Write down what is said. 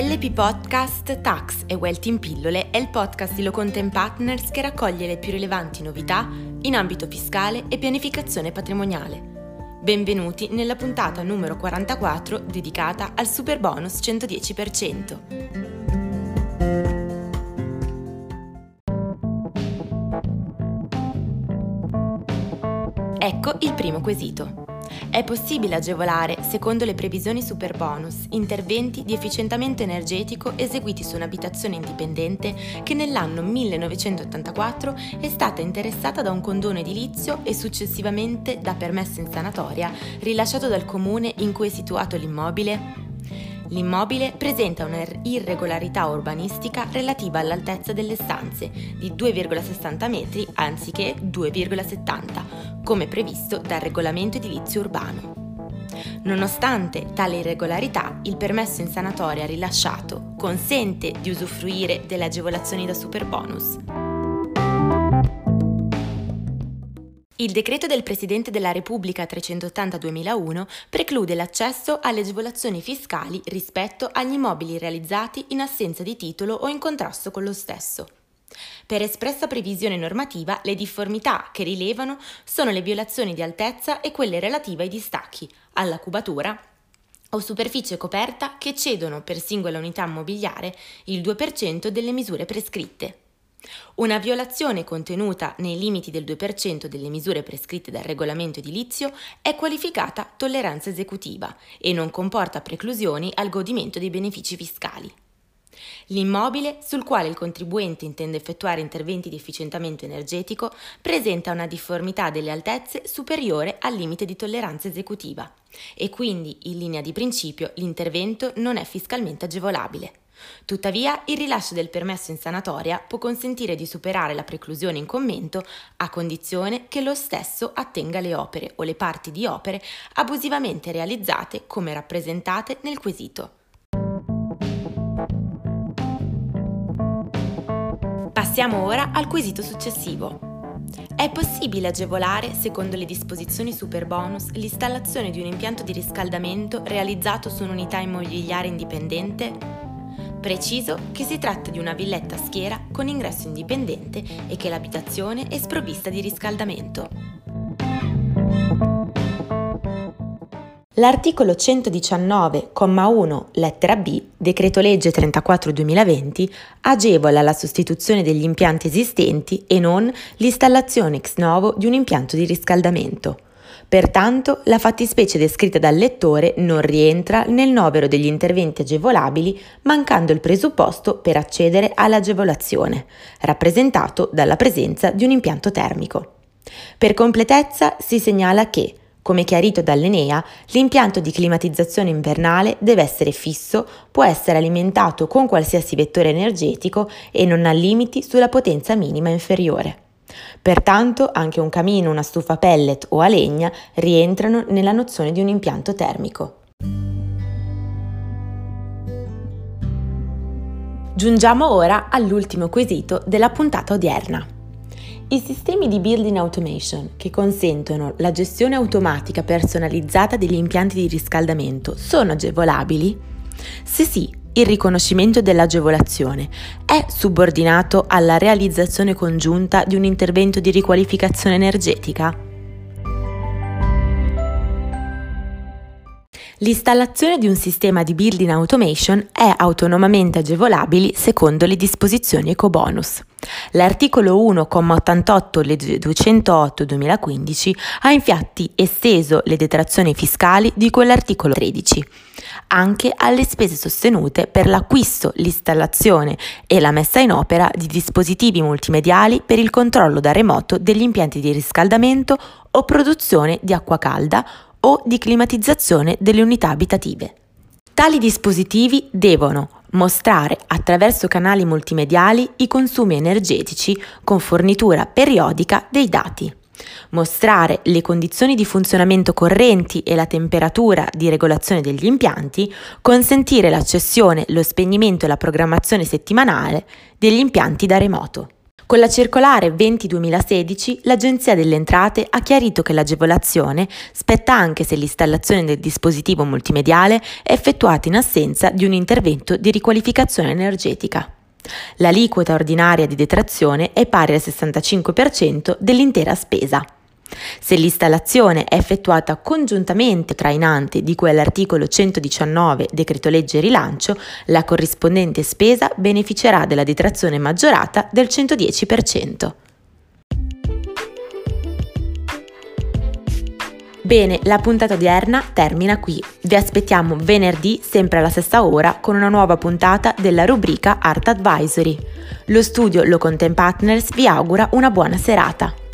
LP Podcast Tax e Wealth in pillole è il podcast di Locontent Partners che raccoglie le più rilevanti novità in ambito fiscale e pianificazione patrimoniale. Benvenuti nella puntata numero 44 dedicata al super bonus 110%. Ecco il primo quesito. È possibile agevolare, secondo le previsioni super bonus, interventi di efficientamento energetico eseguiti su un'abitazione indipendente che nell'anno 1984 è stata interessata da un condono edilizio e successivamente da permesso in sanatoria rilasciato dal comune in cui è situato l'immobile? L'immobile presenta una irregolarità urbanistica relativa all'altezza delle stanze di 2,60 metri anziché 2,70, come previsto dal regolamento edilizio urbano. Nonostante tale irregolarità, il permesso in sanatoria rilasciato consente di usufruire delle agevolazioni da superbonus. Il decreto del Presidente della Repubblica 380-2001 preclude l'accesso alle agevolazioni fiscali rispetto agli immobili realizzati in assenza di titolo o in contrasto con lo stesso. Per espressa previsione normativa, le difformità che rilevano sono le violazioni di altezza e quelle relative ai distacchi, alla cubatura o superficie coperta che cedono per singola unità immobiliare il 2% delle misure prescritte. Una violazione contenuta nei limiti del 2% delle misure prescritte dal regolamento edilizio è qualificata tolleranza esecutiva e non comporta preclusioni al godimento dei benefici fiscali. L'immobile sul quale il contribuente intende effettuare interventi di efficientamento energetico presenta una difformità delle altezze superiore al limite di tolleranza esecutiva e quindi, in linea di principio, l'intervento non è fiscalmente agevolabile. Tuttavia, il rilascio del permesso in sanatoria può consentire di superare la preclusione in commento a condizione che lo stesso attenga le opere o le parti di opere abusivamente realizzate come rappresentate nel quesito. Passiamo ora al quesito successivo. È possibile agevolare, secondo le disposizioni superbonus, l'installazione di un impianto di riscaldamento realizzato su un'unità immobiliare indipendente? Preciso che si tratta di una villetta a schiera con ingresso indipendente e che l'abitazione è sprovvista di riscaldamento. L'articolo 119,1 lettera B, decreto legge 34-2020, agevola la sostituzione degli impianti esistenti e non l'installazione ex novo di un impianto di riscaldamento. Pertanto, la fattispecie descritta dal lettore non rientra nel novero degli interventi agevolabili, mancando il presupposto per accedere all'agevolazione, rappresentato dalla presenza di un impianto termico. Per completezza si segnala che, come chiarito dall'Enea, l'impianto di climatizzazione invernale deve essere fisso, può essere alimentato con qualsiasi vettore energetico e non ha limiti sulla potenza minima inferiore. Pertanto anche un camino, una stufa pellet o a legna rientrano nella nozione di un impianto termico. Giungiamo ora all'ultimo quesito della puntata odierna. I sistemi di building automation che consentono la gestione automatica personalizzata degli impianti di riscaldamento sono agevolabili? Se sì, il riconoscimento dell'agevolazione è subordinato alla realizzazione congiunta di un intervento di riqualificazione energetica? L'installazione di un sistema di building automation è autonomamente agevolabile secondo le disposizioni ecobonus. L'articolo 1,88 legge 208-2015 ha infatti esteso le detrazioni fiscali di quell'articolo 13 anche alle spese sostenute per l'acquisto, l'installazione e la messa in opera di dispositivi multimediali per il controllo da remoto degli impianti di riscaldamento o produzione di acqua calda o di climatizzazione delle unità abitative. Tali dispositivi devono mostrare attraverso canali multimediali i consumi energetici con fornitura periodica dei dati mostrare le condizioni di funzionamento correnti e la temperatura di regolazione degli impianti, consentire l'accessione, lo spegnimento e la programmazione settimanale degli impianti da remoto. Con la circolare 20-2016 l'Agenzia delle Entrate ha chiarito che l'agevolazione spetta anche se l'installazione del dispositivo multimediale è effettuata in assenza di un intervento di riqualificazione energetica. L'aliquota ordinaria di detrazione è pari al 65% dell'intera spesa. Se l'installazione è effettuata congiuntamente trainante di cui all'articolo 119 decreto legge rilancio, la corrispondente spesa beneficerà della detrazione maggiorata del 110%. Bene, la puntata odierna termina qui. Vi aspettiamo venerdì, sempre alla stessa ora, con una nuova puntata della rubrica Art Advisory. Lo studio Lo Content Partners vi augura una buona serata.